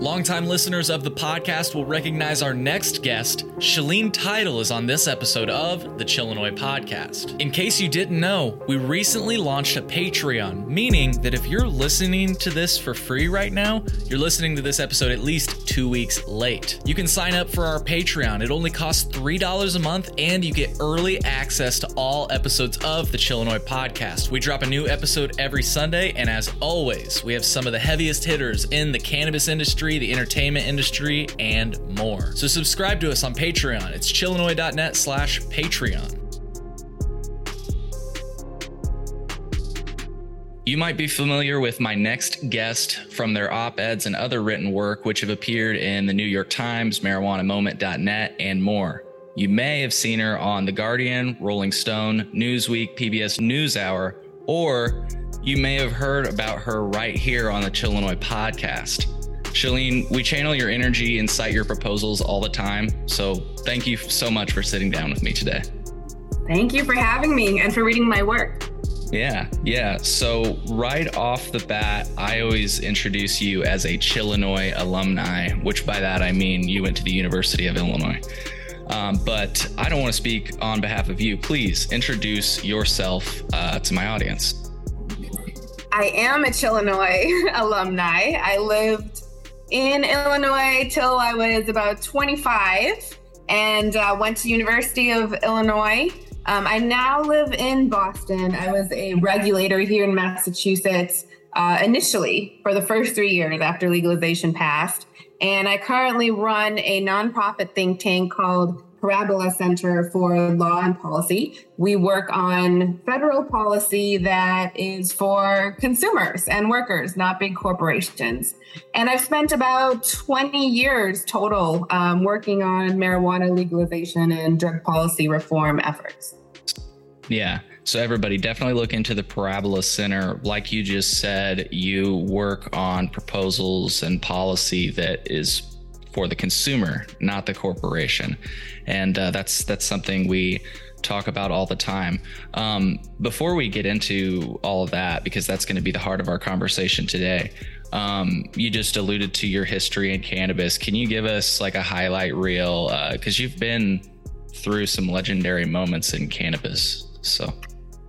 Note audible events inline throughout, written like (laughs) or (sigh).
Longtime listeners of the podcast will recognize our next guest. Shaleen Title is on this episode of the Chillinois Podcast. In case you didn't know, we recently launched a Patreon, meaning that if you're listening to this for free right now, you're listening to this episode at least two weeks late. You can sign up for our Patreon. It only costs $3 a month, and you get early access to all episodes of the Chillinois Podcast. We drop a new episode every Sunday, and as always, we have some of the heaviest hitters in the cannabis industry, the entertainment industry, and more. So subscribe to us on Patreon. It's chillinois.net slash Patreon. You might be familiar with my next guest from their op eds and other written work, which have appeared in the New York Times, marijuanamoment.net, and more. You may have seen her on The Guardian, Rolling Stone, Newsweek, PBS NewsHour, or you may have heard about her right here on the Chillinois podcast. Shaleen, we channel your energy and cite your proposals all the time. So thank you so much for sitting down with me today. Thank you for having me and for reading my work. Yeah, yeah. So right off the bat, I always introduce you as a Chillinois alumni, which by that I mean you went to the University of Illinois. Um, but I don't want to speak on behalf of you. Please introduce yourself uh, to my audience. I am a Chillinois (laughs) alumni. I lived in Illinois till I was about 25 and uh, went to University of Illinois. Um, I now live in Boston. I was a regulator here in Massachusetts uh, initially for the first three years after legalization passed. And I currently run a nonprofit think tank called Parabola Center for Law and Policy. We work on federal policy that is for consumers and workers, not big corporations. And I've spent about 20 years total um, working on marijuana legalization and drug policy reform efforts. Yeah. So, everybody, definitely look into the Parabola Center. Like you just said, you work on proposals and policy that is for the consumer, not the corporation, and uh, that's that's something we talk about all the time. Um, before we get into all of that, because that's going to be the heart of our conversation today, um, you just alluded to your history in cannabis. Can you give us like a highlight reel? Because uh, you've been through some legendary moments in cannabis. So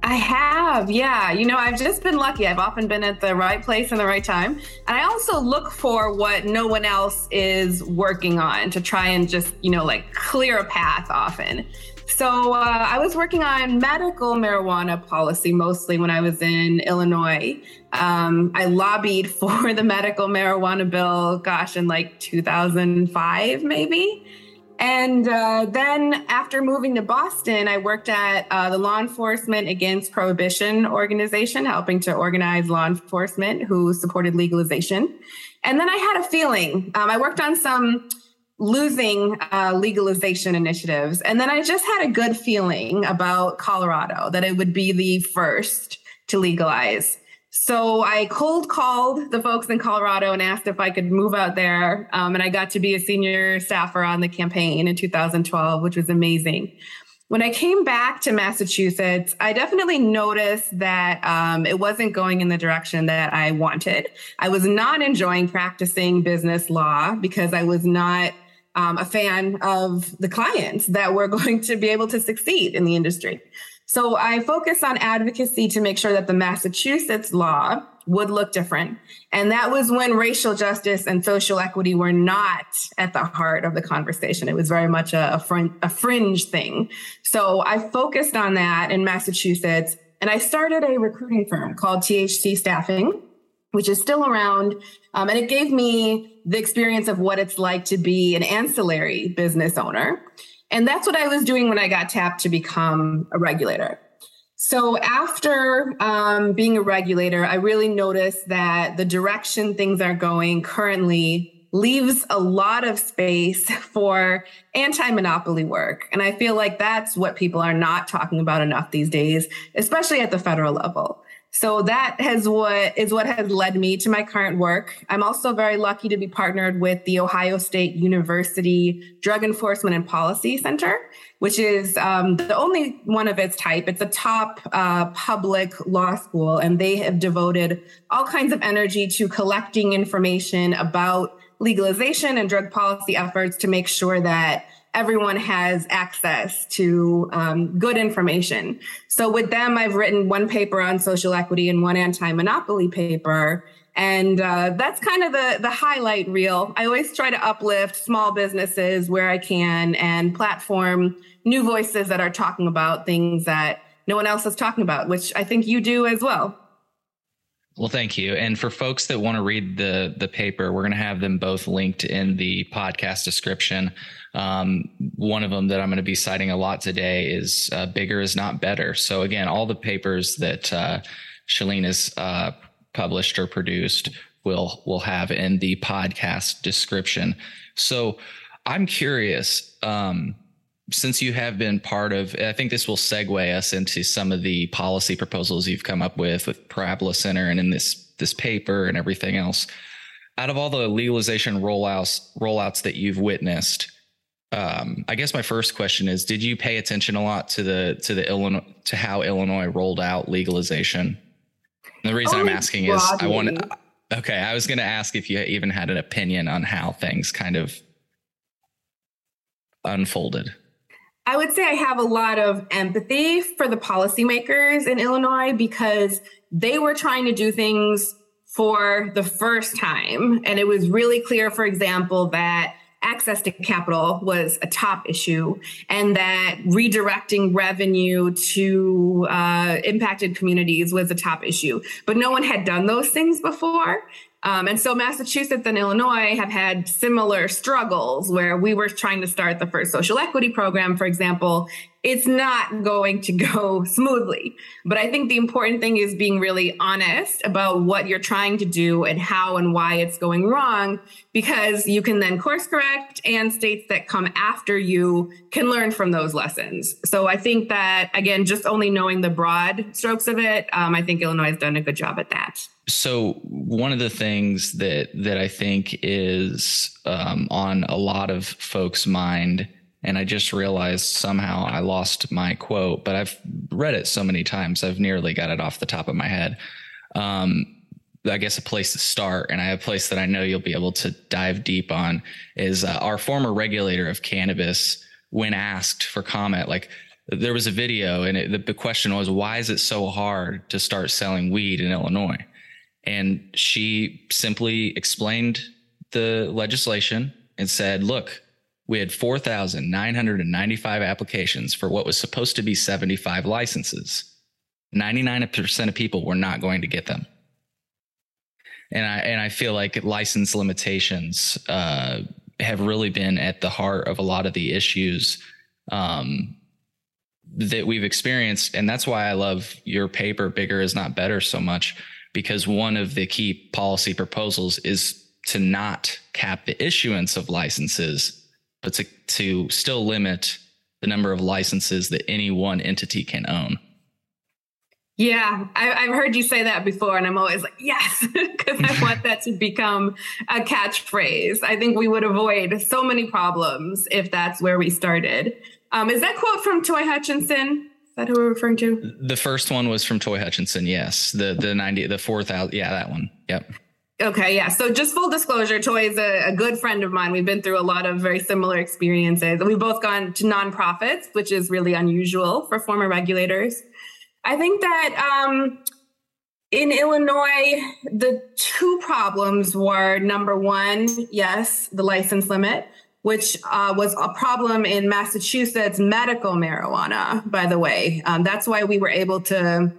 I have, yeah. You know, I've just been lucky. I've often been at the right place in the right time. And I also look for what no one else is working on to try and just, you know, like clear a path often. So uh, I was working on medical marijuana policy mostly when I was in Illinois. Um, I lobbied (laughs) for the medical marijuana bill, gosh, in like 2005, maybe. And uh, then after moving to Boston, I worked at uh, the Law Enforcement Against Prohibition organization, helping to organize law enforcement who supported legalization. And then I had a feeling. Um, I worked on some losing uh, legalization initiatives. And then I just had a good feeling about Colorado that it would be the first to legalize. So I cold called the folks in Colorado and asked if I could move out there. Um, and I got to be a senior staffer on the campaign in 2012, which was amazing. When I came back to Massachusetts, I definitely noticed that um, it wasn't going in the direction that I wanted. I was not enjoying practicing business law because I was not um, a fan of the clients that were (laughs) going to be able to succeed in the industry. So I focused on advocacy to make sure that the Massachusetts law would look different. And that was when racial justice and social equity were not at the heart of the conversation. It was very much a, a, frin- a fringe thing. So I focused on that in Massachusetts and I started a recruiting firm called THC Staffing, which is still around. Um, and it gave me the experience of what it's like to be an ancillary business owner. And that's what I was doing when I got tapped to become a regulator. So after um, being a regulator, I really noticed that the direction things are going currently leaves a lot of space for anti-monopoly work. And I feel like that's what people are not talking about enough these days, especially at the federal level. So that has what is what has led me to my current work. I'm also very lucky to be partnered with the Ohio State University Drug Enforcement and Policy Center, which is um, the only one of its type. It's a top uh, public law school, and they have devoted all kinds of energy to collecting information about legalization and drug policy efforts to make sure that everyone has access to um, good information. So with them, I've written one paper on social equity and one anti-monopoly paper. And uh, that's kind of the, the highlight reel. I always try to uplift small businesses where I can and platform new voices that are talking about things that no one else is talking about, which I think you do as well. Well, thank you. And for folks that want to read the the paper, we're going to have them both linked in the podcast description. Um, one of them that I'm going to be citing a lot today is uh, "Bigger is Not Better." So again, all the papers that uh, Shaleen has uh, published or produced will will have in the podcast description. So I'm curious. Um, since you have been part of, I think this will segue us into some of the policy proposals you've come up with with Parabola Center and in this this paper and everything else. Out of all the legalization rollouts rollouts that you've witnessed, um, I guess my first question is: Did you pay attention a lot to the to the Illinois to how Illinois rolled out legalization? And the reason I'm asking is I want. Okay, I was going to ask if you even had an opinion on how things kind of unfolded. I would say I have a lot of empathy for the policymakers in Illinois because they were trying to do things for the first time. And it was really clear, for example, that access to capital was a top issue and that redirecting revenue to uh, impacted communities was a top issue. But no one had done those things before. Um, and so Massachusetts and Illinois have had similar struggles where we were trying to start the first social equity program, for example. It's not going to go (laughs) smoothly. But I think the important thing is being really honest about what you're trying to do and how and why it's going wrong, because you can then course correct and states that come after you can learn from those lessons. So I think that, again, just only knowing the broad strokes of it, um, I think Illinois has done a good job at that. So one of the things that that I think is um, on a lot of folks' mind, and I just realized somehow I lost my quote, but I've read it so many times I've nearly got it off the top of my head. Um, I guess a place to start, and I have a place that I know you'll be able to dive deep on is uh, our former regulator of cannabis. When asked for comment, like there was a video, and it, the, the question was, "Why is it so hard to start selling weed in Illinois?" And she simply explained the legislation and said, look, we had 4,995 applications for what was supposed to be 75 licenses. 99% of people were not going to get them. And I, and I feel like license limitations uh, have really been at the heart of a lot of the issues um, that we've experienced. And that's why I love your paper, Bigger is Not Better, so much because one of the key policy proposals is to not cap the issuance of licenses, but to, to still limit the number of licenses that any one entity can own. Yeah, I, have heard you say that before, and I'm always like, yes, (laughs) because I want that to become a catchphrase. I think we would avoid so many problems if that's where we started. Um, is that quote from Toy Hutchinson? That who we're referring to? The first one was from Toy Hutchinson. Yes, the the ninety the four thousand. Yeah, that one. Yep. Okay, yeah. So just full disclosure, Toy is a, a, good friend of mine. We've been through a lot of very similar experiences. We've both gone to nonprofits, which is really unusual for former regulators. I think that um, in Illinois, the two problems were number one, yes, the license limit which uh, was a problem in Massachusetts medical marijuana, by the way. Um, that's why we were able to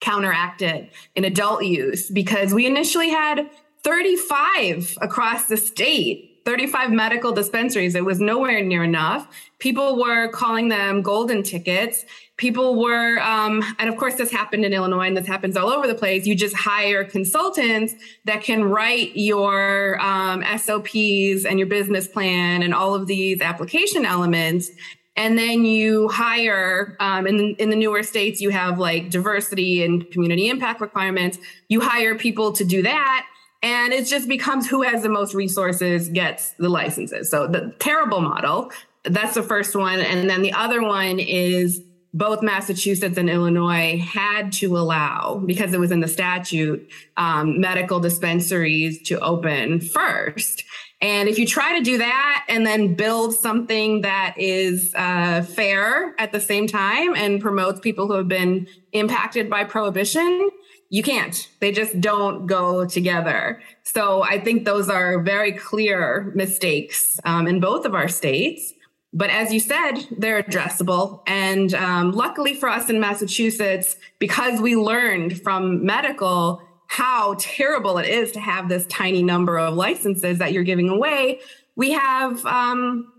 counteract it in adult use because we initially had 35 across the state. 35 medical dispensaries. It was nowhere near enough. People were calling them golden tickets people were, um, and of course, this happened in Illinois and this happens all over the place. You just hire consultants that can write your um, SOPs and your business plan and all of these application elements. And then you hire, um, in, in the newer states, you have like diversity and community impact requirements. You hire people to do that. And it just becomes who has the most resources gets the licenses. So the terrible model. That's the first one. And then the other one is both Massachusetts and Illinois had to allow, because it was in the statute, um, medical dispensaries to open first. And if you try to do that and then build something that is uh, fair at the same time and promotes people who have been impacted by prohibition, you can't. They just don't go together. So I think those are very clear mistakes um, in both of our states. But as you said, they're addressable. And um, luckily for us in Massachusetts, because we learned from medical how terrible it is to have this tiny number of licenses that you're giving away, we have um,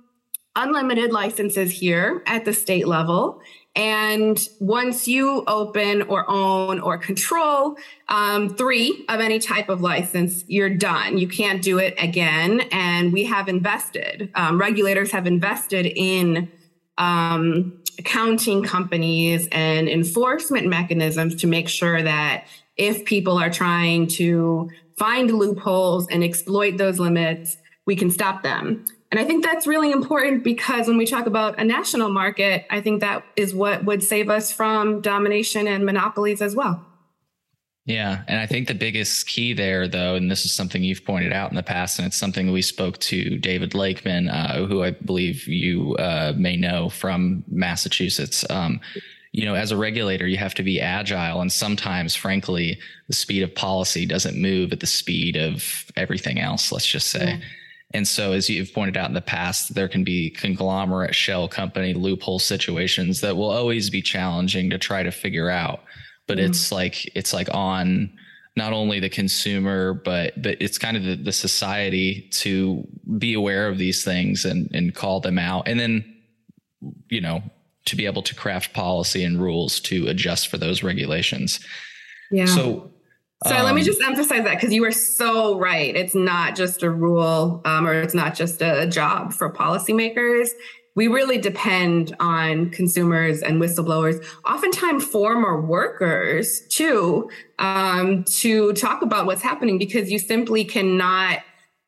unlimited licenses here at the state level. And once you open or own or control um, three of any type of license, you're done. You can't do it again. And we have invested, um, regulators have invested in um, accounting companies and enforcement mechanisms to make sure that if people are trying to find loopholes and exploit those limits, we can stop them. And I think that's really important because when we talk about a national market, I think that is what would save us from domination and monopolies as well. Yeah. And I think the biggest key there, though, and this is something you've pointed out in the past, and it's something we spoke to David Lakeman, uh, who I believe you uh, may know from Massachusetts. Um, you know, as a regulator, you have to be agile. And sometimes, frankly, the speed of policy doesn't move at the speed of everything else, let's just say. Yeah. And so, as you've pointed out in the past, there can be conglomerate shell company loophole situations that will always be challenging to try to figure out. But mm-hmm. it's like it's like on not only the consumer, but but it's kind of the, the society to be aware of these things and and call them out, and then you know to be able to craft policy and rules to adjust for those regulations. Yeah. So so um, let me um, just emphasize that because you are so right. It's not just a rule um, or it's not just a job for policymakers. We really depend on consumers and whistleblowers, oftentimes former workers too, um, to talk about what's happening because you simply cannot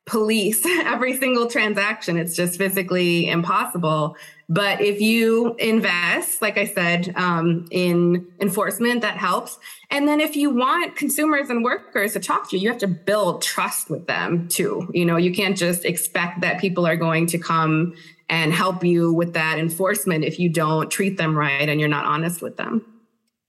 police (laughs) every single transaction. It's just physically impossible. But if you invest, like I said, um, in enforcement, that helps. And then if you want consumers and workers to talk to you, you have to build trust with them too. You know, you can't just expect that people are going to come and help you with that enforcement if you don't treat them right and you're not honest with them.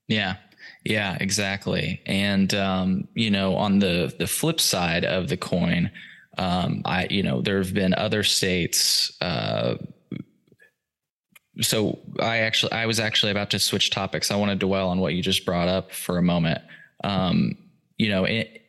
Yeah. Yeah, exactly. And um, you know, on the the flip side of the coin, um, I you know there have been other states uh, so I actually I was actually about to switch topics. I want to dwell on what you just brought up for a moment. Um, you know, it,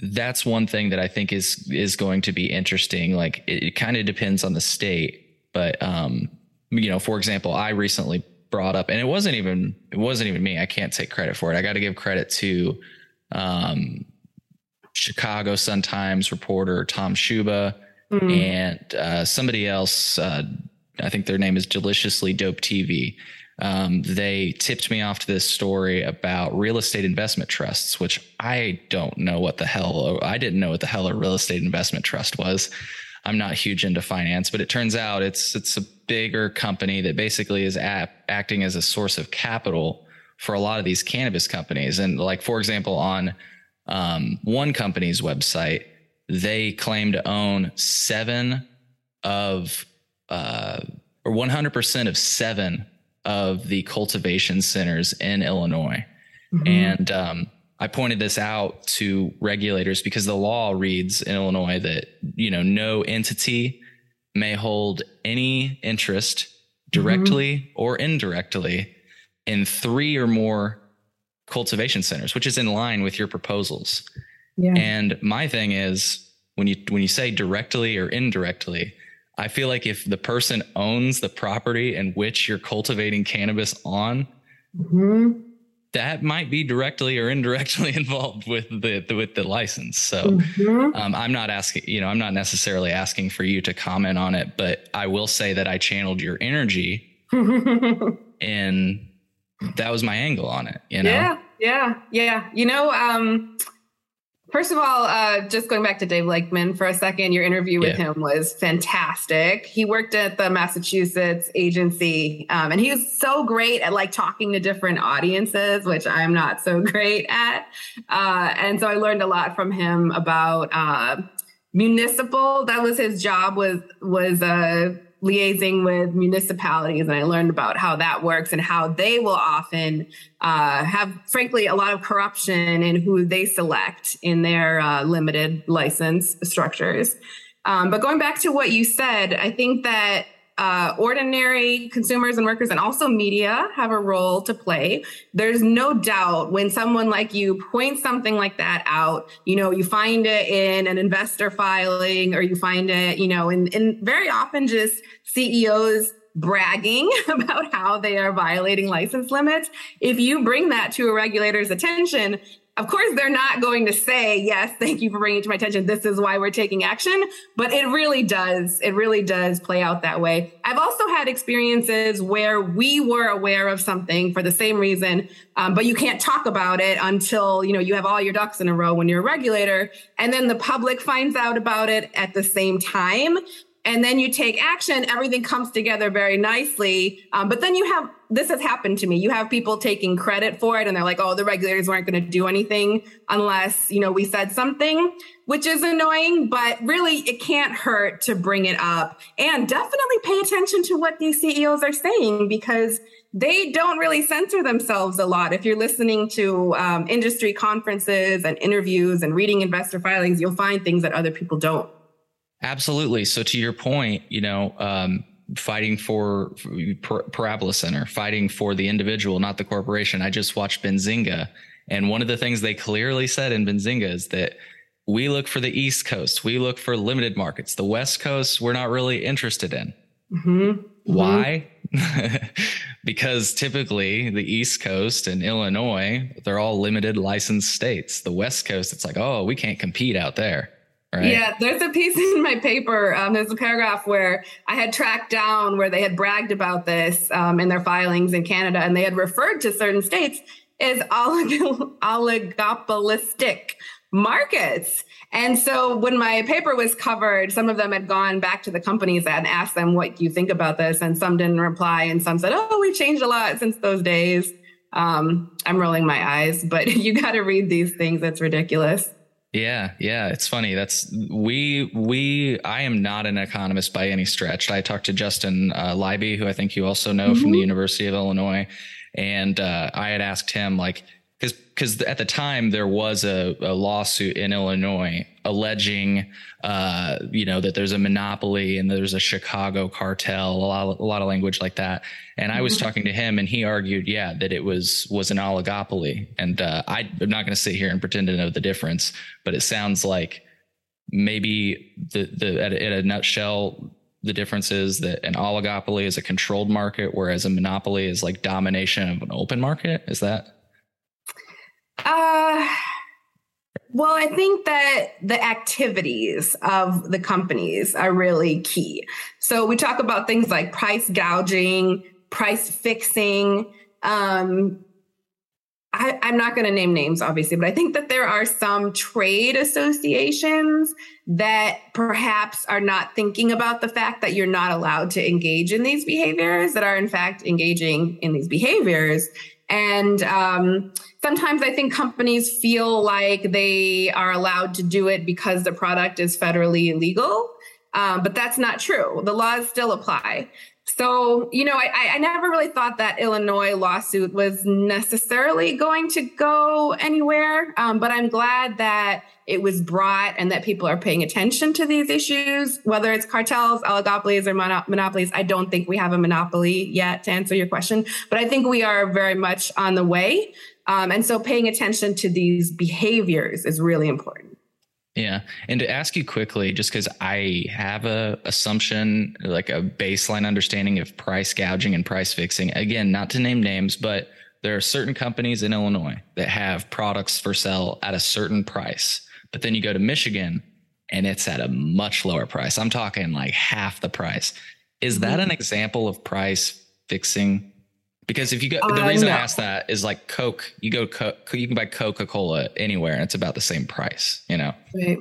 that's one thing that I think is is going to be interesting. Like it, it kind of depends on the state, but um, you know, for example, I recently brought up, and it wasn't even it wasn't even me. I can't take credit for it. I got to give credit to um, Chicago Sun Times reporter Tom Schuba mm-hmm. and uh, somebody else. Uh, I think their name is Deliciously Dope TV. Um, they tipped me off to this story about real estate investment trusts, which I don't know what the hell, I didn't know what the hell a real estate investment trust was. I'm not huge into finance, but it turns out it's it's a bigger company that basically is at, acting as a source of capital for a lot of these cannabis companies. And like for example, on um, one company's website, they claim to own seven of uh, or 100% of seven of the cultivation centers in Illinois. Mm-hmm. And um, I pointed this out to regulators because the law reads in Illinois that, you know, no entity may hold any interest directly mm-hmm. or indirectly in three or more cultivation centers, which is in line with your proposals. Yeah. And my thing is when you when you say directly or indirectly, I feel like if the person owns the property in which you're cultivating cannabis on, mm-hmm. that might be directly or indirectly (laughs) involved with the, the with the license. So mm-hmm. um, I'm not asking, you know, I'm not necessarily asking for you to comment on it, but I will say that I channeled your energy, (laughs) and that was my angle on it. You know? Yeah, yeah, yeah. You know, um, First of all, uh, just going back to Dave Lakeman for a second, your interview with yeah. him was fantastic. He worked at the Massachusetts agency, um, and he was so great at like talking to different audiences, which I'm not so (laughs) great at. Uh, and so I learned a lot from him about uh, municipal. That was his job was was uh, liaising with municipalities and I learned about how that works and how they will often uh, have, frankly, a lot of corruption in who they select in their uh, limited license structures. Um, but going back to what you said, I think that uh, ordinary consumers and workers and also media have a role to play. There's no doubt when someone like you points something like that out, you know, you find it in an investor filing or you find it, you know, in, in very often just CEOs bragging (laughs) about how they are violating license limits. If you bring that to a regulator's attention, of course, they're not going to say, yes, thank you for bringing it to my attention. This is why we're taking action. But it really does. It really does play out that way. I've also had experiences where we were aware of something for the same reason, um, but you can't talk about it until, you know, you have all your ducks in a row when you're a regulator. And then the public finds out about it at the same time and then you take action everything comes together very nicely um, but then you have this has happened to me you have people taking credit for it and they're like oh the regulators weren't going to do anything unless you know we said something which is annoying but really it can't hurt to bring it up and definitely pay attention to what these ceos are saying because they don't really censor themselves a lot. If you're listening to um, industry conferences and interviews and reading investor filings, you'll find things that other people don't. Absolutely. So to your point, you know, um, fighting for Parabola Center, fighting for the individual, not the corporation. I just watched Benzinga, and one of the things they clearly said in Benzinga is that we look for the East Coast, we look for limited markets. The West Coast, we're not really interested in. Mm-hmm. Mm-hmm. Why? (laughs) because typically the East Coast and Illinois, they're all limited licensed states. The West Coast, it's like, oh, we can't compete out there. Right. Yeah, there's a piece (laughs) in my paper. Um, there's a paragraph where I had tracked down where they had bragged about this um, in their filings in Canada, and they had referred to certain states as olig- (laughs) oligopolistic markets. And so when my paper was covered, some of them had gone back to the companies and asked them, What you think about this? And some didn't reply, and some said, Oh, we've changed a lot since those days. Um, I'm rolling my eyes, but (laughs) you got to read these things. It's ridiculous. Yeah, yeah, it's funny. That's we we. I am not an economist by any stretch. I talked to Justin uh, Leiby, who I think you also know mm-hmm. from the mm-hmm. University of Illinois, and uh, I had asked him like, because at the time there was a, a lawsuit in Illinois alleging, uh, you know, that there's a monopoly and there's a Chicago cartel, a lot, a lot of language like that. And I was mm-hmm. talking to him, and he argued, yeah, that it was was an oligopoly. And uh, I, I'm not going to sit here and pretend to know the difference, but it sounds like maybe the the at, at a nutshell, the difference is that an oligopoly is a controlled market, whereas a monopoly is like domination of an open market. Is that? Uh, well, I think that the activities of the companies are really key. So we talk about things like price gouging, price fixing. Um, I, am not going to name names, obviously, but I think that there are some trade associations that perhaps are not thinking about the fact that you're not allowed to engage in these behaviors, that are in fact engaging in these behaviors. And um, sometimes I think companies feel like they are allowed to do it because the product is federally illegal. Um, but that's not true. The laws still apply. So, you know, I, I never really thought that Illinois lawsuit was necessarily going to go anywhere. Um, but I'm glad that it was brought and that people are paying attention to these issues, whether it's cartels, oligopolies, or monopolies. I don't think we have a monopoly yet to answer your question, but I think we are very much on the way. Um, and so paying attention to these behaviors is really important. Yeah. And to ask you quickly, just because I have a assumption, like a baseline understanding of price gouging and price fixing. Again, not to name names, but there are certain companies in Illinois that have products for sale at a certain price. But then you go to Michigan and it's at a much lower price. I'm talking like half the price. Is that mm-hmm. an example of price fixing Because if you go, the Uh, reason I no. ask that is like Coke. You go, Co- you can buy Coca Cola anywhere, and it's about the same price. You know. Right.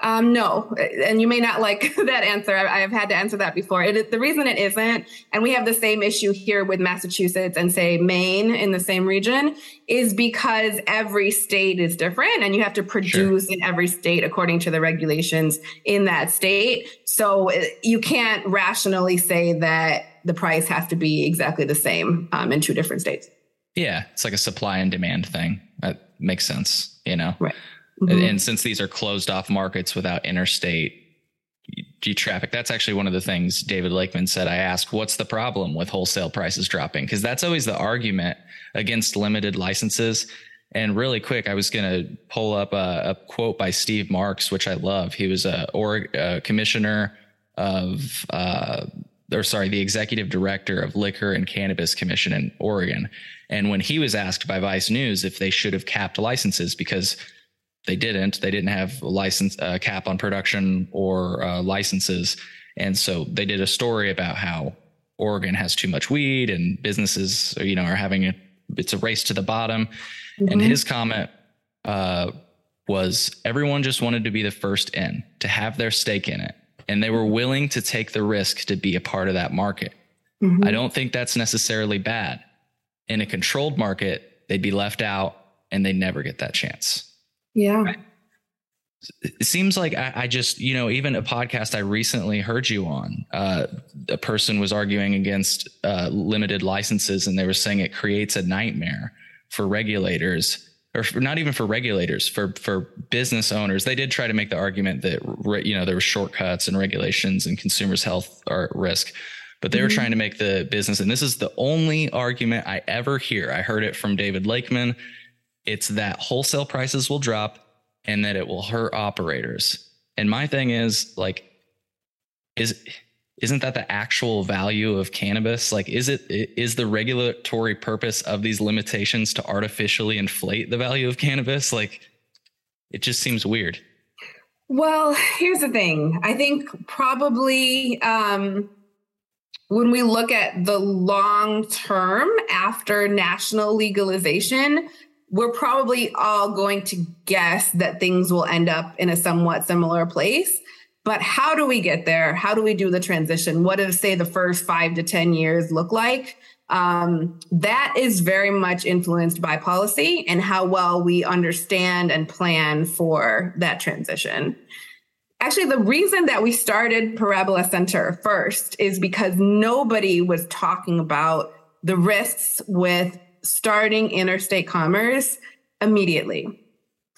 Um, no, and you may not like (laughs) that answer. I, I've had to answer that before. It is, the reason it isn't, and we have the same issue here with Massachusetts and say Maine in the same region, is because every state is different, and you have to produce in every state according to the regulations in that state. So uh, you can't rationally say that the price has to be exactly the same um, in two different states. Yeah, it's like a supply and demand thing. That makes sense. You know. Right. And, Mhm. and since these are closed off markets without interstate traffic, that's actually one of the things David Lakeman said. I asked, what's the problem with wholesale prices dropping? Because that's always the argument against limited licenses. And really quick, I was going to pull up a, a quote by Steve Marks, which I love. He was a, or, a commissioner of, uh, or sorry, the executive director of Liquor and Cannabis Commission in Oregon. And when he was asked by Vice News if they should have capped licenses because they didn't. They didn't have a license uh, cap on production or uh, licenses, and so they did a story about how Oregon has too much weed and businesses, you know, are having a it's a race to the bottom. And Mhm. his comment uh, was everyone just wanted to be the first in to have their stake in it, and they were willing to take the risk to be a part of that market. Mhm. I don't think that's necessarily bad. In a controlled market, they'd be left out and they never get that chance yeah. it seems like I, I just you know even a podcast i recently heard you on uh, a person was arguing against uh, limited licenses and they were saying it creates a nightmare for regulators or for, not even for regulators for for business owners they did try to make the argument that you know there were shortcuts and regulations and consumers health are at risk but they were Mhm. trying to make the business and this is the only argument i ever hear i heard it from david lakeman it's that wholesale prices will drop and that it will hurt operators. And my thing is like is isn't that the actual value of cannabis? Like is it is the regulatory purpose of these limitations to artificially inflate the value of cannabis? Like it just seems weird. Well, here's the thing. I think probably um, when we look at the long term after national legalization, we're probably all going to guess that things will end up in a somewhat similar place. But how do we get there? How do we do the transition? What does, say, the first five to 10 years look like? Um, that is very much influenced by policy and how well we understand and plan for that transition. Actually, the reason that we started Parabola Center first is because nobody was talking about the risks with starting interstate commerce immediately.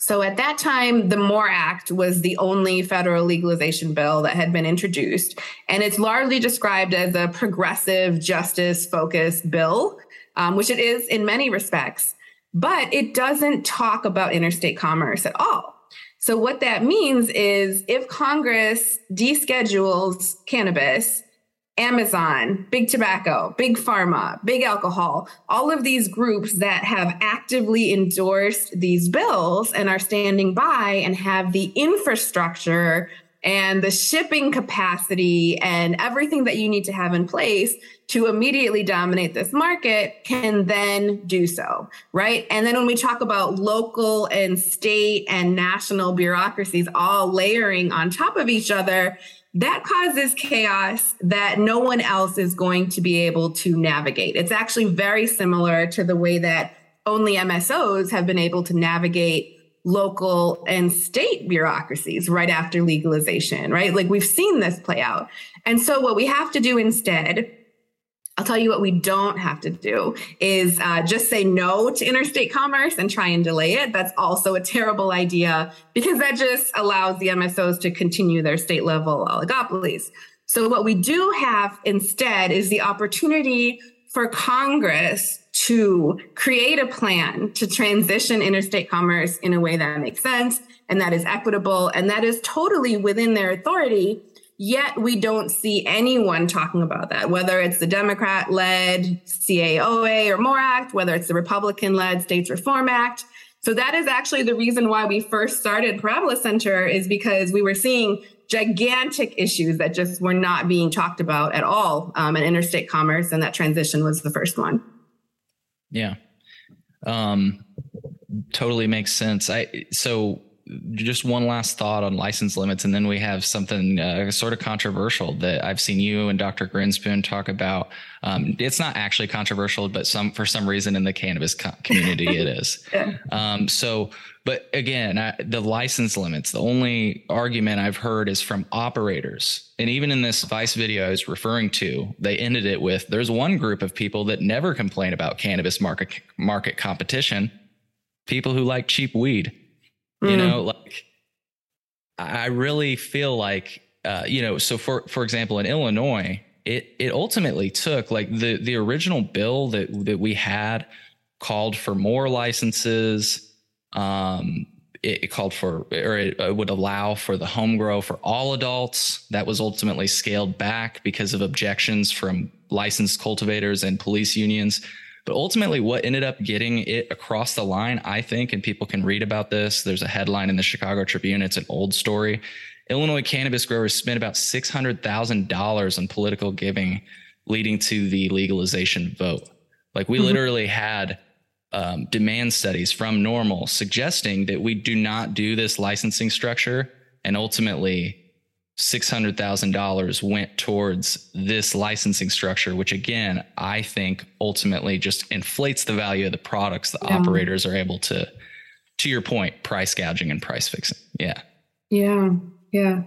So at that time, the MORE Act was the only federal legalization bill that had been introduced. And it's largely described as a progressive justice focused bill, um, which it is in many respects, but it doesn't talk about interstate commerce at all. So what that means is if Congress deschedules cannabis, Amazon, big tobacco, big pharma, big alcohol, all of these groups that have actively endorsed these bills and are standing by and have the infrastructure and the shipping capacity and everything that you need to have in place to immediately dominate this market can then do so, right? And then when we talk about local and state and national bureaucracies all layering on top of each other, that causes chaos that no one else is going to be able to navigate. It's actually very similar to the way that only MSOs have been able to navigate local and state bureaucracies right after legalization, right? Like we've seen this play out. And so what we have to do instead I'll tell you what we don't have to do is uh, just say no to interstate commerce and try and delay it. That's also a terrible idea because that just allows the MSOs to continue their state level oligopolies. So what we do have instead is the opportunity for Congress to create a plan to transition interstate commerce in a way that makes sense and that is equitable and that is totally within their authority Yet we don't see anyone talking about that, whether it's the Democrat led CAOA or MORE Act, whether it's the Republican led States Reform Act. So that is actually the reason why we first started Parabola Center is because we were seeing gigantic issues that just were not being talked about at all um, in interstate commerce. And that transition was the first one. Yeah. Um, totally makes sense. I so just one last thought on license limits, and then we have something uh, sort of controversial that I've seen you and Dr. Grinspoon talk about. Um, it's not actually controversial, but some for some reason in the cannabis co- community it (laughs) is. Um, so, but again, I, the license limits. The only argument I've heard is from operators, and even in this Vice video I was referring to, they ended it with: "There's one group of people that never complain about cannabis market market competition." People who like cheap weed you mm. know like i really feel like uh, you know so for for example in illinois it it ultimately took like the the original bill that that we had called for more licenses um it, it called for or it, it would allow for the home grow for all adults that was ultimately scaled back because of objections from licensed cultivators and police unions but ultimately, what ended up getting it across the line, I think, and people can read about this. There's a headline in the Chicago Tribune. It's an old story. Illinois cannabis growers spent about $600,000 on political giving, leading to the legalization vote. Like we mm-hmm. literally had um, demand studies from normal suggesting that we do not do this licensing structure. And ultimately, $600,000 went towards this licensing structure, which again, I think ultimately just inflates the value of the products the yeah. operators are able to, to your point, price gouging and price fixing. Yeah. Yeah. Yeah.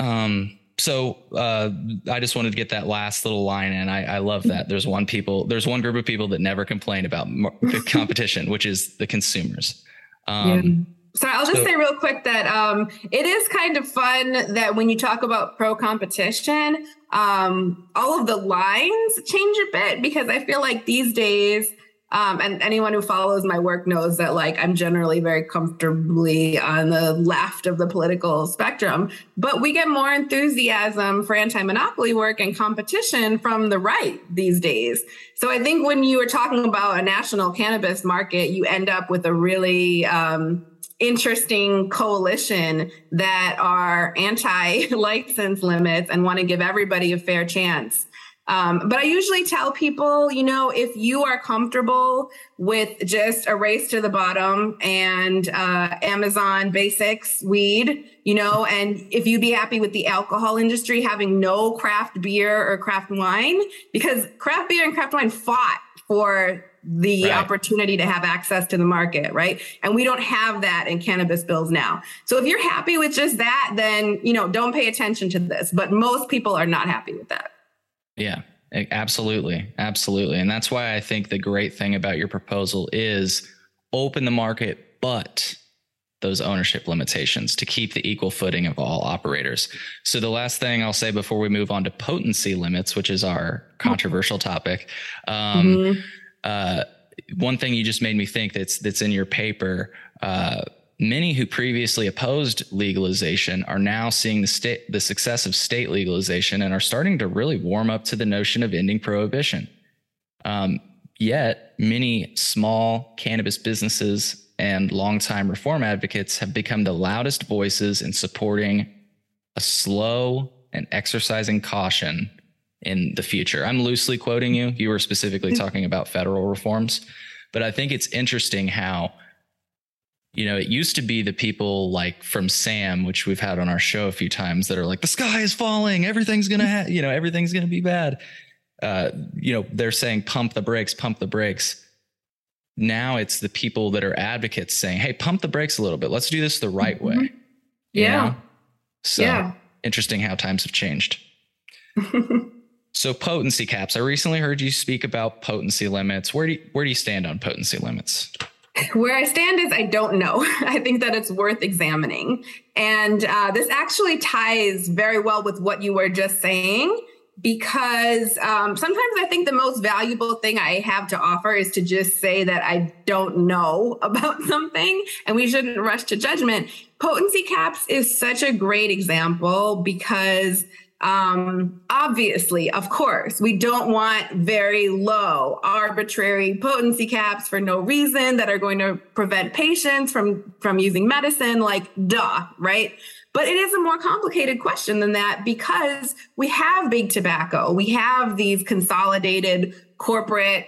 Um, so uh, I just wanted to get that last little line in. I, I love that. There's one people, there's one group of people that never complain about the (laughs) competition, which is the consumers. Um, yeah so I'll just so, say real quick that um, it is kind of fun that when you talk about pro competition, um, all of the lines change a bit because I feel like these days, um, and anyone who follows my work knows that like I'm generally very comfortably on the left of the political spectrum, but we get more enthusiasm for anti-monopoly work and competition from the right these days. So I think when you are talking about a national cannabis market, you end up with a really um, interesting coalition that are anti license limits and want to give everybody a fair chance. Um, but I usually tell people, you know, if you are comfortable with just a race to the bottom and uh, Amazon basics weed, you know, and if you'd be happy with the alcohol industry having no craft beer or craft wine, because craft beer and craft wine fought for the right. opportunity to have access to the market, right? And we don't have that in cannabis bills now. So if you're happy with just that, then, you know, don't pay attention to this. But most people are not happy with that. Yeah, absolutely. Absolutely. And that's why I think the great thing about your proposal is open the market, but those ownership limitations to keep the equal footing of all operators. So the last thing I'll say before we move on to potency limits, which is our controversial topic, um, mm-hmm uh, one thing you just made me think that's that's in your paper. Uh, many who previously opposed legalization are now seeing the state the success of state legalization and are starting to really warm up to the notion of ending prohibition. Um, yet, many small cannabis businesses and longtime reform advocates have become the loudest voices in supporting a slow and exercising caution in the future. I'm loosely quoting you. You were specifically mm-hmm. talking about federal reforms, but I think it's interesting how you know, it used to be the people like from Sam, which we've had on our show a few times that are like, the sky is falling. Everything's going to, ha- you know, everything's going to be bad. Uh, you know, they're saying pump the brakes, pump the brakes. Now it's the people that are advocates saying, Hey, pump the brakes a little bit. Let's do this the right mm-hmm. way. Yeah. know? So yeah. interesting how times have changed. (laughs) So potency caps. I recently heard you speak about potency limits. Where do you, where do you stand on potency limits? Where I stand is I don't know. (laughs) I think that it's worth examining. And uh, this actually ties very well with what you were just saying, because um, sometimes I think the most valuable thing I have to offer is to just say that I don't know (laughs) about something and we shouldn't rush to judgment. Potency caps is such a great example because um, obviously, of course, we don't want very low, arbitrary potency caps for no reason that are going to prevent patients from from using medicine. Like, duh, right? But it is a more complicated question than that because we have big tobacco, we have these consolidated corporate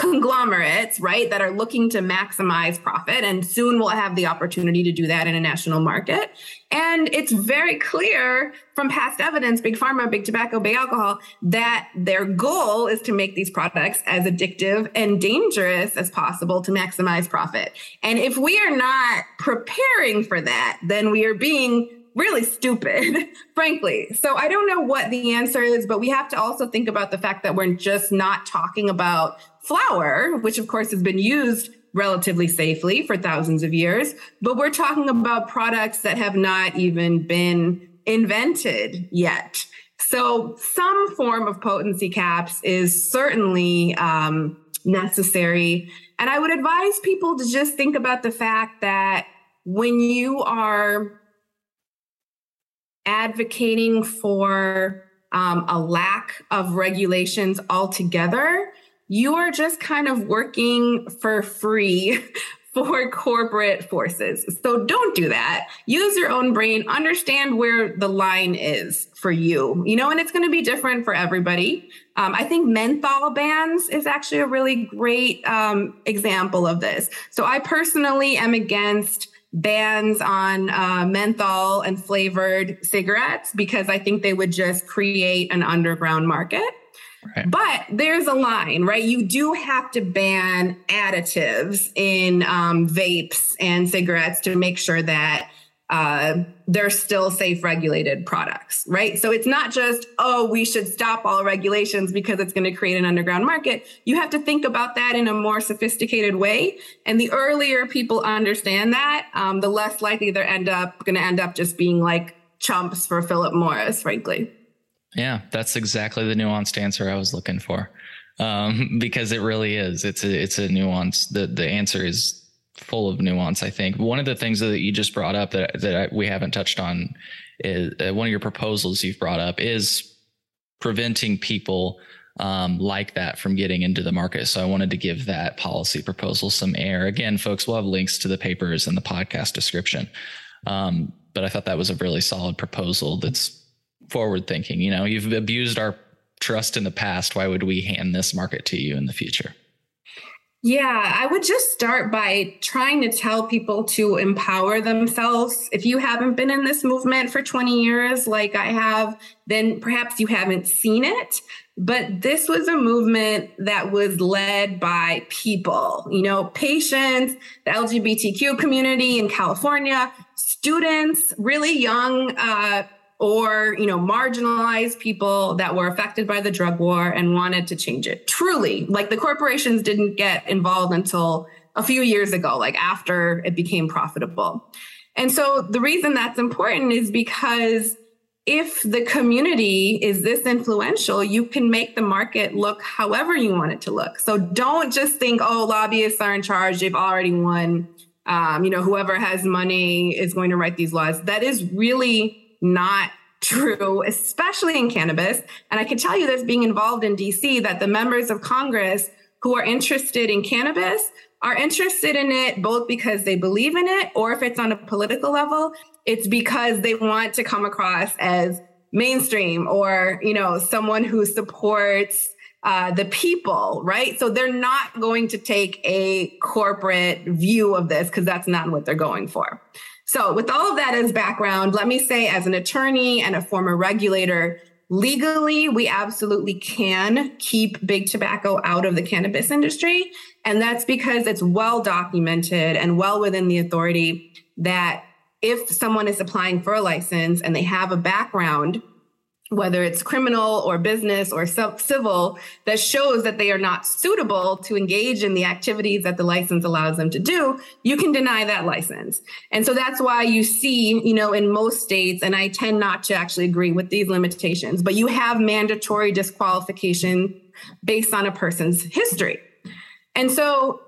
conglomerates, right, that are looking to maximize profit. And soon we'll have the opportunity to do that in a national market. And it's very clear from past evidence, big pharma, big tobacco, big alcohol, that their goal is to make these products as addictive and dangerous as possible to maximize profit. And if we are not preparing for that, then we are being really stupid, (laughs) frankly. So I don't know what the answer is, but we have to also think about the fact that we're just not talking about flower, which of course has been used relatively safely for thousands of years, but we're talking about products that have not even been invented yet. So some form of potency caps is certainly um, necessary. And I would advise people to just think about the fact that when you are advocating for um, a lack of regulations altogether, you are just kind of working for free (laughs) for corporate forces. So don't do that. Use your own brain, understand where the line is for you, you know, and it's going to be different for everybody. Um, I think menthol bans is actually a really great um, example of this. So I personally am against bans on uh, menthol and flavored cigarettes because I think they would just create an underground market. Right. But there's a line, right? You do have to ban additives in um, vapes and cigarettes to make sure that uh, they're still safe regulated products, right? So it's not just, oh, we should stop all regulations because it's going to create an underground market. You have to think about that in a more sophisticated way. And the earlier people understand that, um, the less likely they're end up going to end up just being like chumps for Philip Morris, frankly. Yeah, that's exactly the nuanced answer I was looking for. Um, (laughs) because it really is. It's a it's a nuance. The the answer is full of nuance. I think one of the things that you just brought up that that we haven't touched on is uh, one of your proposals you've brought up is preventing people um, like that from getting into the market. So I wanted to give that policy proposal some air. Again, folks, we'll have links to the papers in the podcast description. Um, but I thought that was a really solid proposal that's forward thinking. You know, you've abused our trust in the past. Why would we hand this market to you in the future? Yeah, I would just start by trying to tell people to empower themselves. If you haven't been in this movement for 20 years, like I have, then perhaps you haven't seen it. But this was a movement that was led by people, you know, patients, the LGBTQ community in California, students, really young uh, or you know marginalized people that were affected by the drug war and wanted to change it truly like the corporations didn't get involved until a few years ago like after it became profitable and so the reason that's important is because if the community is this influential, you can make the market look however you want it to look. So don't just think, oh, lobbyists are in charge. They've already won. Um, you know, whoever has money is going to write these laws. That is really not true, especially in cannabis. And I can tell you this being involved in DC that the members of Congress who are interested in cannabis are interested in it both because they believe in it or if it's on a political level, it's because they want to come across as mainstream or, you know, someone who supports uh, the people, right? So they're not going to take a corporate view of this because that's not what they're going for. So, with all of that as background, let me say, as an attorney and a former regulator, legally, we absolutely can keep big tobacco out of the cannabis industry. And that's because it's well documented and well within the authority that if someone is applying for a license and they have a background whether it's criminal or business or civil, that shows that they are not suitable to engage in the activities that the license allows them to do, you can deny that license. And so that's why you see, you know, in most states, and I tend not to actually agree with these limitations, but you have mandatory disqualification based on a person's history. And so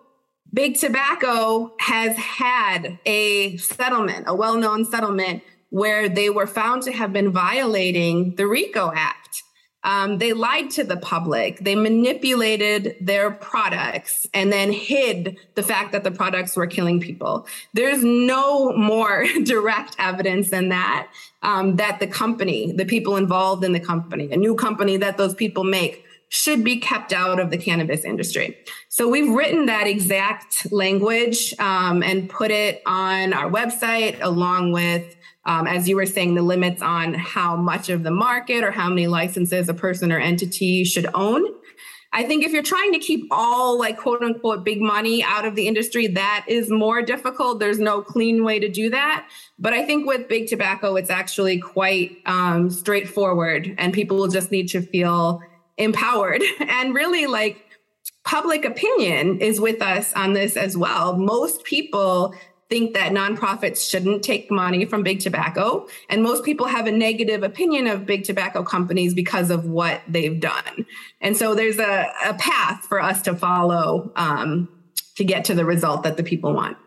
Big Tobacco has had a settlement, a well known settlement where they were found to have been violating the RICO Act. Um, they lied to the public. They manipulated their products and then hid the fact that the products were killing people. There's no more (laughs) direct evidence than that, um, that the company, the people involved in the company, a new company that those people make, should be kept out of the cannabis industry. So we've written that exact language um, and put it on our website along with um, as you were saying, the limits on how much of the market or how many licenses a person or entity should own. I think if you're trying to keep all like quote unquote big money out of the industry, that is more difficult. There's no clean way to do that. But I think with big tobacco, it's actually quite um, straightforward, and people will just need to feel empowered (laughs) and really like public opinion is with us on this as well. Most people think that nonprofits shouldn't take money from big tobacco. And most people have a negative opinion of big tobacco companies because of what they've done. And so there's a, a path for us to follow um, to get to the result that the people want.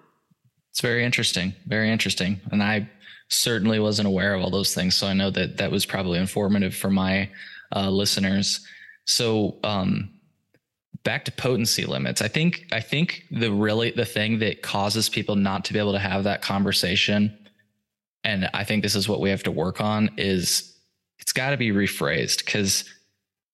It's very interesting. Very interesting. And I certainly wasn't aware of all those things. So I know that that was probably informative for my uh, listeners. So, um, back to potency limits. I think I think the really the thing that causes people not to be able to have that conversation and I think this is what we have to work on is it's got to be rephrased cuz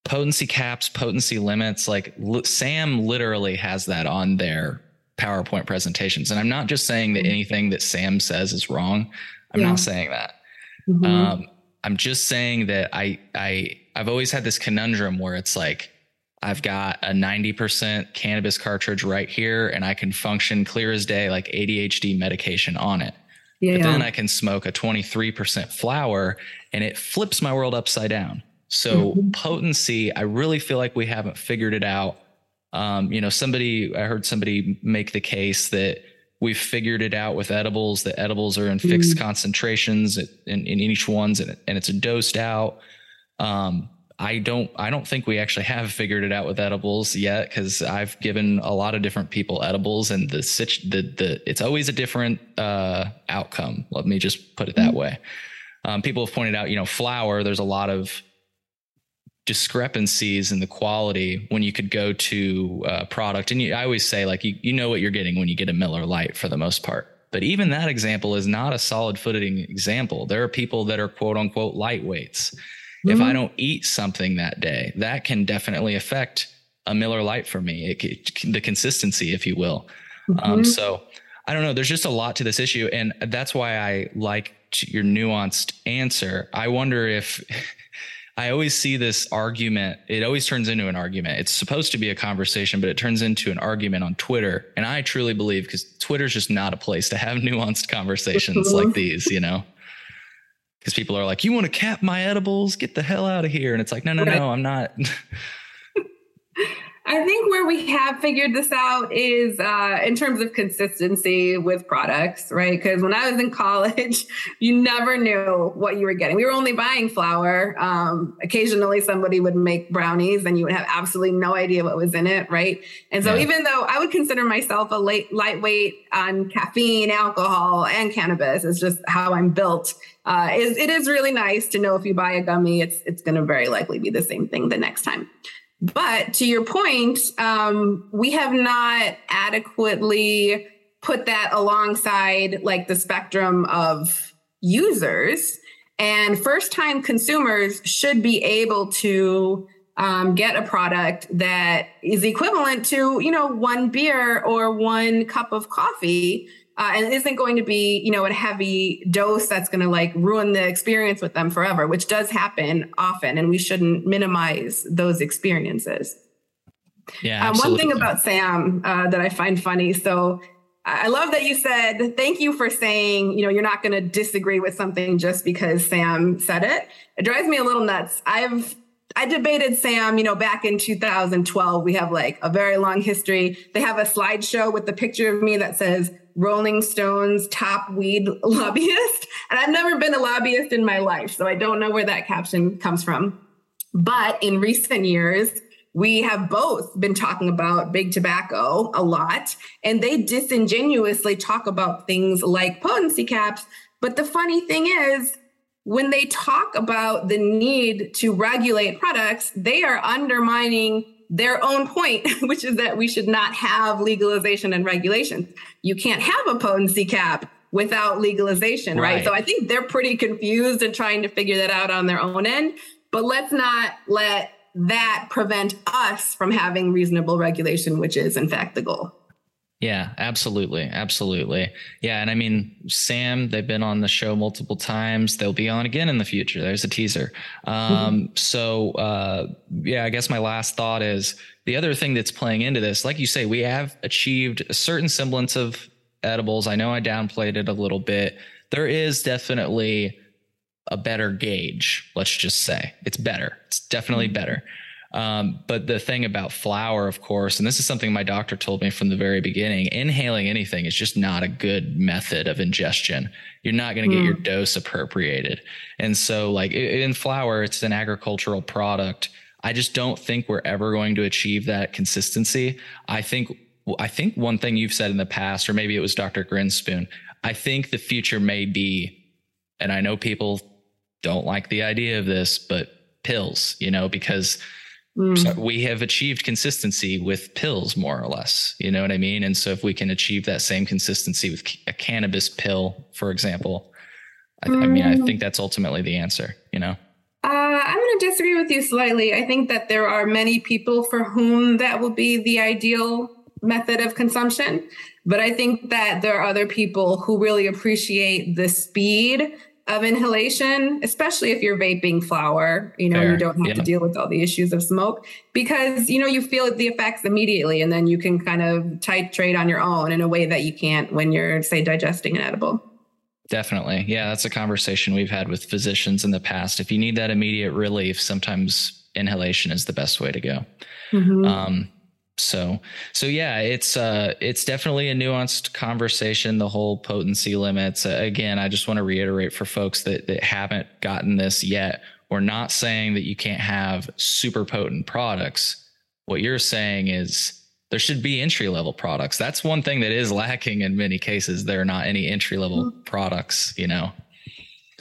potency caps, potency limits like Sam literally has that on their PowerPoint presentations and I'm not just saying that anything that Sam says is wrong. I'm yeah. not saying that. Mm-hmm. Um, I'm just saying that I I I've always had this conundrum where it's like I've got a 90% cannabis cartridge right here and I can function clear as day like ADHD medication on it. Yeah, but then I can smoke a 23% flower and it flips my world upside down. So mm-hmm. potency, I really feel like we haven't figured it out. Um, you know, somebody, I heard somebody make the case that we've figured it out with edibles, that edibles are in fixed mm-hmm. concentrations in, in, each one's and, and it's dosed out. Um, I don't I don't think we actually have figured it out with edibles yet because I've given a lot of different people edibles and the the the it's always a different uh, outcome. Let me just put it that mm-hmm. way. Um, people have pointed out, you know, flower. There's a lot of discrepancies in the quality when you could go to a product, and you, I always say like you you know what you're getting when you get a Miller Lite for the most part. But even that example is not a solid footing example. There are people that are quote unquote lightweights Mm-hmm. If I mm-hmm. don't eat something that day, that can definitely affect a Miller Lite for me. It, it, the consistency, if you will. Um, mm-hmm. Um, so I don't know. There's just a lot to this issue, and that's why I like your nuanced answer. I wonder if. (laughs) I always see this argument. It always turns into an argument. It's supposed to be a conversation, but it turns into an argument on Twitter. And I truly believe because Twitter's just not a place to have (laughs) nuanced conversations like these, you know? Because people are like, "You want to cap my edibles? Get the hell out of here!" And it's like, "No, no, right. no, I'm not." (laughs) I think where we have figured this out is uh, in terms of consistency with products, right? Because when I was in college, (laughs) you never knew what you were getting. We were only buying flower. Um, occasionally, somebody would make brownies, and you would have absolutely no idea what was in it, right? And so, yeah. even though I would consider myself a late, lightweight on caffeine, alcohol, and cannabis, it's just how I'm built. Uh, is it is really nice to know if you buy a gummy, it's it's going to very likely be the same thing the next time. But to your point, um, we have not adequately put that alongside like the spectrum of users. And first time consumers should be able to um, get a product that is equivalent to, you know, one beer or one cup of coffee uh, and it isn't going to be you know a heavy dose that's going to like ruin the experience with them forever which does happen often and we shouldn't minimize those experiences. Yeah um, one thing about sam uh, that i find funny so i love that you said thank you for saying you know you're not going to disagree with something just because sam said it. It drives me a little nuts. I've I debated Sam, you know, back in 2012. We have like a very long history. They have a slideshow with the picture of me that says Rolling Stone's top weed (laughs) lobbyist. And I've never been a lobbyist in my life, so I don't know where that caption comes from. But in recent years, we have both been talking about big tobacco a lot, and they disingenuously talk about things like potency caps. But the funny thing is, when they talk about the need to regulate products, they are undermining their own point, (laughs) which is that we should not have legalization and regulation. You can't have a potency cap without legalization, right. right? So I think they're pretty confused and trying to figure that out on their own end. But let's not let that prevent us from having reasonable regulation, which is in fact the goal. Yeah, absolutely. Absolutely. Yeah. And I mean, Sam, they've been on the show multiple times. They'll be on again in the future. There's a teaser. Um, mm-hmm. So, uh, yeah, I guess my last thought is the other thing that's playing into this, like you say, we have achieved a certain semblance of edibles. I know I downplayed it a little bit. There is definitely a better gauge. Let's just say it's better. It's definitely mm-hmm. better. Um, but the thing about flower, of course, and this is something my doctor told me from the very beginning inhaling anything is just not a good method of ingestion. You're not going to get mm. your hmm. dose appropriated. And so, like in flower, it's an agricultural product. I just don't think we're ever going to achieve that consistency. I think I think one thing you've said in the past, or maybe it was Dr. Grinspoon, I think the future may be, and I know people don't like the idea of this, but pills, you know, because Mm. So we have achieved consistency with pills, more or less. You know what I mean? And so if we can achieve that same consistency with a cannabis pill, for example, I, mm. I mean, I think that's ultimately the answer, you know? Uh, I'm going to disagree with you slightly. I think that there are many people for whom that will be the ideal method of consumption. But I think that there are other people who really appreciate the speed of inhalation, especially if you're vaping flower, you know, Fair. you don't have yeah. to deal with all the issues of smoke because, you know, you feel the effects immediately and then you can kind of titrate on your own in a way that you can't when you're, say, digesting an edible. Definitely. Yeah, that's a conversation we've had with physicians in the past. If you need that immediate relief, sometimes inhalation is the best way to go. Mm-hmm. Um, so so yeah it's uh it's definitely a nuanced conversation the whole potency limits. Uh, again i just want to reiterate for folks that that haven't gotten this yet we're not saying that you can't have super potent products. What you're saying is there should be entry level products. That's one thing that is lacking in many cases. There are not any entry level mm-hmm. products you know?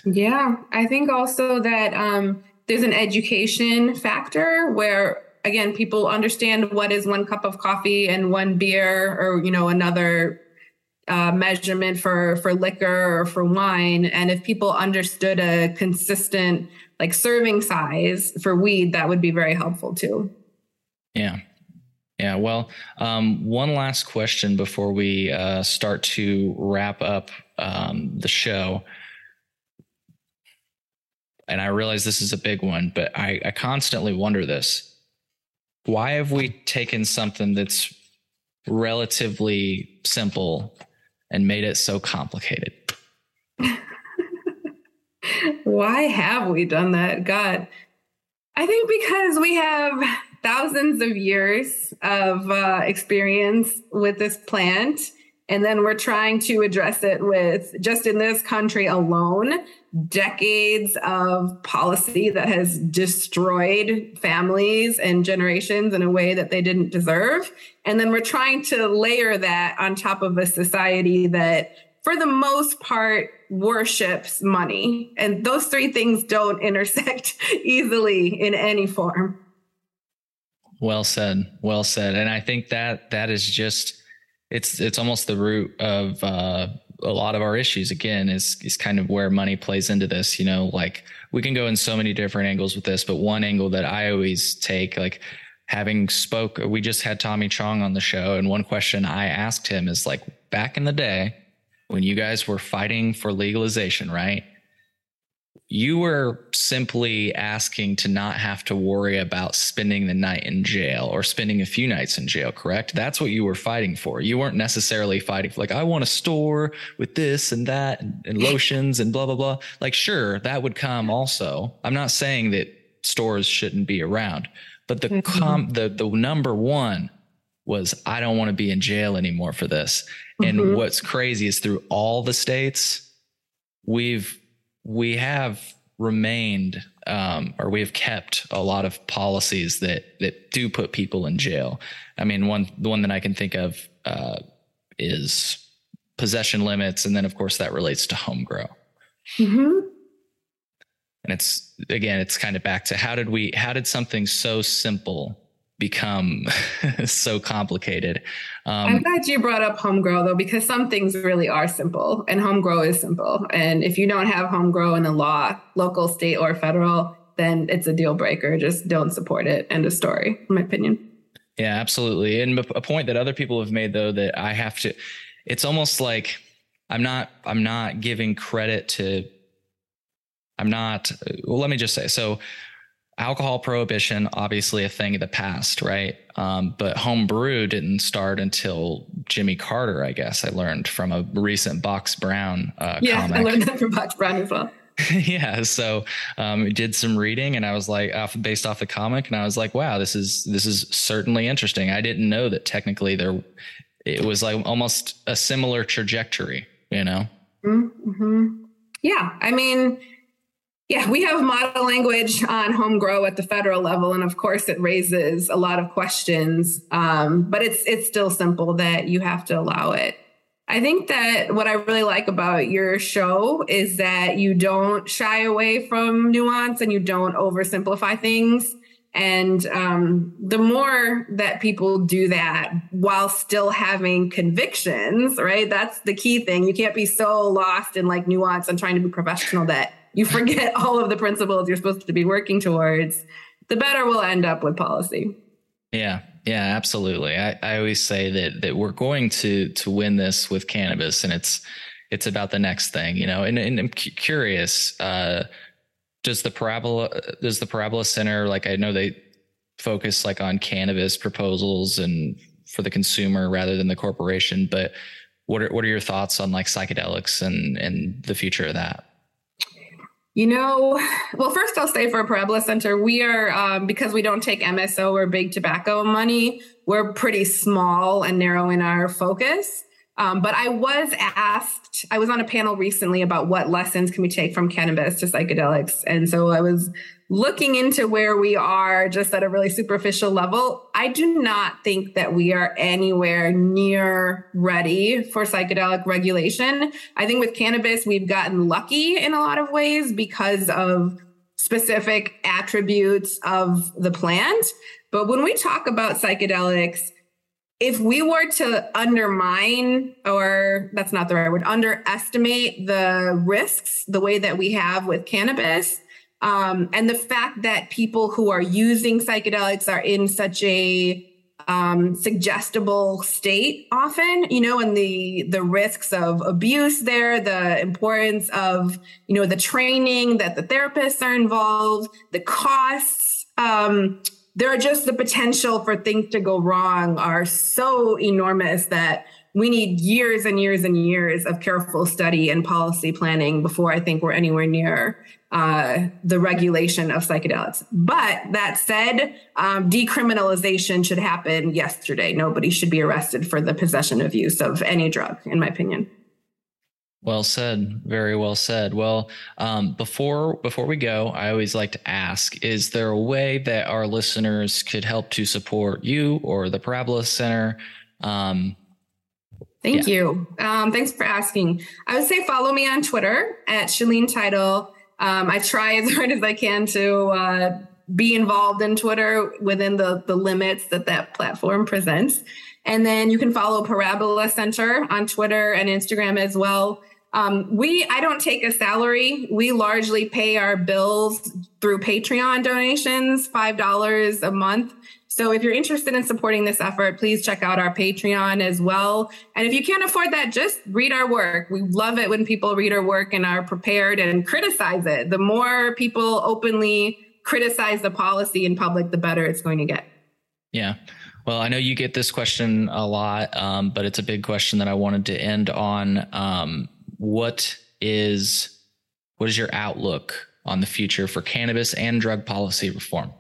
Yeah i think also that um there's an education factor where again, people understand what is one cup of coffee and one beer or, you know, another uh, measurement for, for liquor or for wine. And if people understood a consistent like serving size for weed, that would be very helpful too. Yeah. Yeah. Well, um, one last question before we uh, start to wrap up um, the show. And I realize this is a big one, but I, I constantly wonder this why have we taken something that's relatively simple and made it so complicated? (laughs) why have we done that? God, I think because we have thousands of years of uh, experience with this plant and then we're trying to address it with just in this country alone, decades of policy that has destroyed families and generations in a way that they didn't deserve. And then we're trying to layer that on top of a society that, for the most part, worships money. And those three things don't (laughs) intersect easily in any form. Well said. Well said. And I think that that is just it's it's almost the root of uh, a lot of our issues. Again, is is kind of where money plays into this. You know, like we can go in so many different angles with this, but one angle that I always take, like having spoke, we just had Tommy Chong on the show, and one question I asked him is like, back in the day when you guys were fighting for legalization, right? You were simply asking to not have to worry about spending the night in jail or spending a few nights in jail, correct? That's what you were fighting for. You weren't necessarily fighting for, like, I want a store with this and that and, and lotions and blah, blah, blah. Like, sure, that would come also. I'm not saying that stores shouldn't be around, but the, mm-hmm. com, the, the number one was, I don't want to be in jail anymore for this. Mm-hmm. And what's crazy is through all the states, we've we have remained um, or we have kept a lot of policies that that do put people in jail. I mean, one the one that I can think of uh, is possession limits, and then of course that relates to home grow. Mm-hmm. And it's again, it's kind of back to how did we how did something so simple become (laughs) so complicated. Um, I'm glad you brought up home grow though, because some things really are simple and home grow is simple. And if you don't have home grow in the law, local, state, or federal, then it's a deal breaker. Just don't support it. End of story, in my opinion. Yeah, absolutely. And a point that other people have made though that I have to it's almost like I'm not I'm not giving credit to I'm not well let me just say so alcohol prohibition obviously a thing of the past right um, but home brew didn't start until jimmy carter i guess i learned from a recent box brown uh, yeah comic. i learned that from box brown as well (laughs) yeah so um, did some reading and i was like off, based off the comic and i was like wow this is this is certainly interesting i didn't know that technically there it was like almost a similar trajectory you know mm-hmm. yeah i mean yeah, we have model language on home grow at the federal level, and of course, it raises a lot of questions. Um, but it's it's still simple that you have to allow it. I think that what I really like about your show is that you don't shy away from nuance and you don't oversimplify things. And um, the more that people do that while still having convictions, right? That's the key thing. You can't be so lost in like nuance and trying to be professional that you forget (laughs) all of the principles you're supposed to be working towards, the better we'll end up with policy. Yeah, yeah, absolutely. I, I always say that that we're going to to win this with cannabis, and it's it's about the next thing, you know. And, and I'm curious, uh, does the parabola does the parabola center like I know they focus like on cannabis proposals and for the consumer rather than the corporation, but what are what are your thoughts on like psychedelics and and the future of that? You know, (sighs) well, first I'll say for Parabola Center, we are, um, because we don't take MSO or big tobacco money, we're pretty small and narrow in our focus. Um, but I was asked, I was on a panel recently about what lessons can we take from cannabis to psychedelics. And so I was looking into where we are just at a really superficial level, I do not think that we are anywhere near ready for psychedelic regulation. I think with cannabis, we've gotten lucky in a lot of ways because of specific attributes of the plant. But when we talk about psychedelics, if we were to undermine, or that's not the right word, underestimate the risks the way that we have with cannabis, um, and the fact that people who are using psychedelics are in such a um, suggestible state often you know and the the risks of abuse there the importance of you know the training that the therapists are involved the costs um, there are just the potential for things to go wrong are so enormous that we need years and years and years of careful study and policy planning before I think we're anywhere near uh, the regulation of psychedelics. But that said, um, decriminalization should happen yesterday. Nobody should be arrested for the possession of use of any drug, in my opinion. Well said. Very well said. Well, um, before before we go, I always like to ask: Is there a way that our listeners could help to support you or the Parabola Center? Um, Thank yeah. you. Um, thanks for asking. I would say follow me on Twitter at Shaleen Title. Um, I try as (laughs) hard as I can to uh, be involved in Twitter within the, the limits that that platform presents. And then you can follow Parabola Center on Twitter and Instagram as well. Um, we, I don't take a salary. We largely pay our bills through Patreon donations, $5 a month. So if you're interested in supporting this effort, please check out our Patreon as well. And if you can't afford that, just read our work. We love it when people read our work and are prepared and criticize it. The more people openly criticize the policy in public, the better it's going to get. Yeah. Well, I know you get this question a lot, um, but it's a big question that I wanted to end on. Um, what is what is your outlook on the future for cannabis and drug policy reform?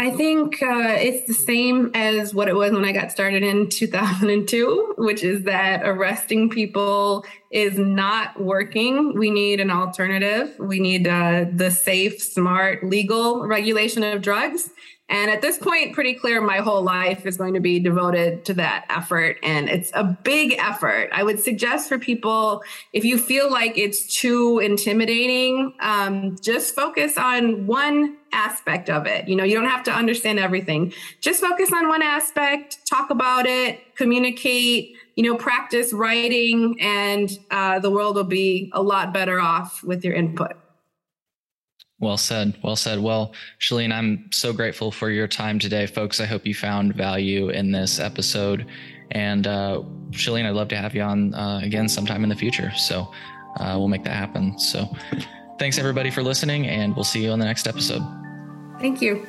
I think uh, it's the same as what it was when I got started in (laughs) 2002, which is that arresting people is not working. We need an alternative. We need uh, the safe, smart, legal regulation of drugs. And at this point, pretty clear my whole life is going to be devoted to that effort. And it's a big effort. I would suggest for people, if you feel like it's too intimidating, um, just focus on one aspect of it. You know, you don't have to understand everything. Just focus on one aspect, talk about it, communicate, you know, practice writing, and uh, the world will be a lot better off with your input. Well said. Well said. Well, Shaleen, I'm so grateful for your time today, folks. I hope you found value in this episode. And uh, Shaleen, I'd love to have you on uh, again sometime in the future. So uh, we'll make that happen. So thanks everybody for listening, and we'll see you on the next episode. Thank you.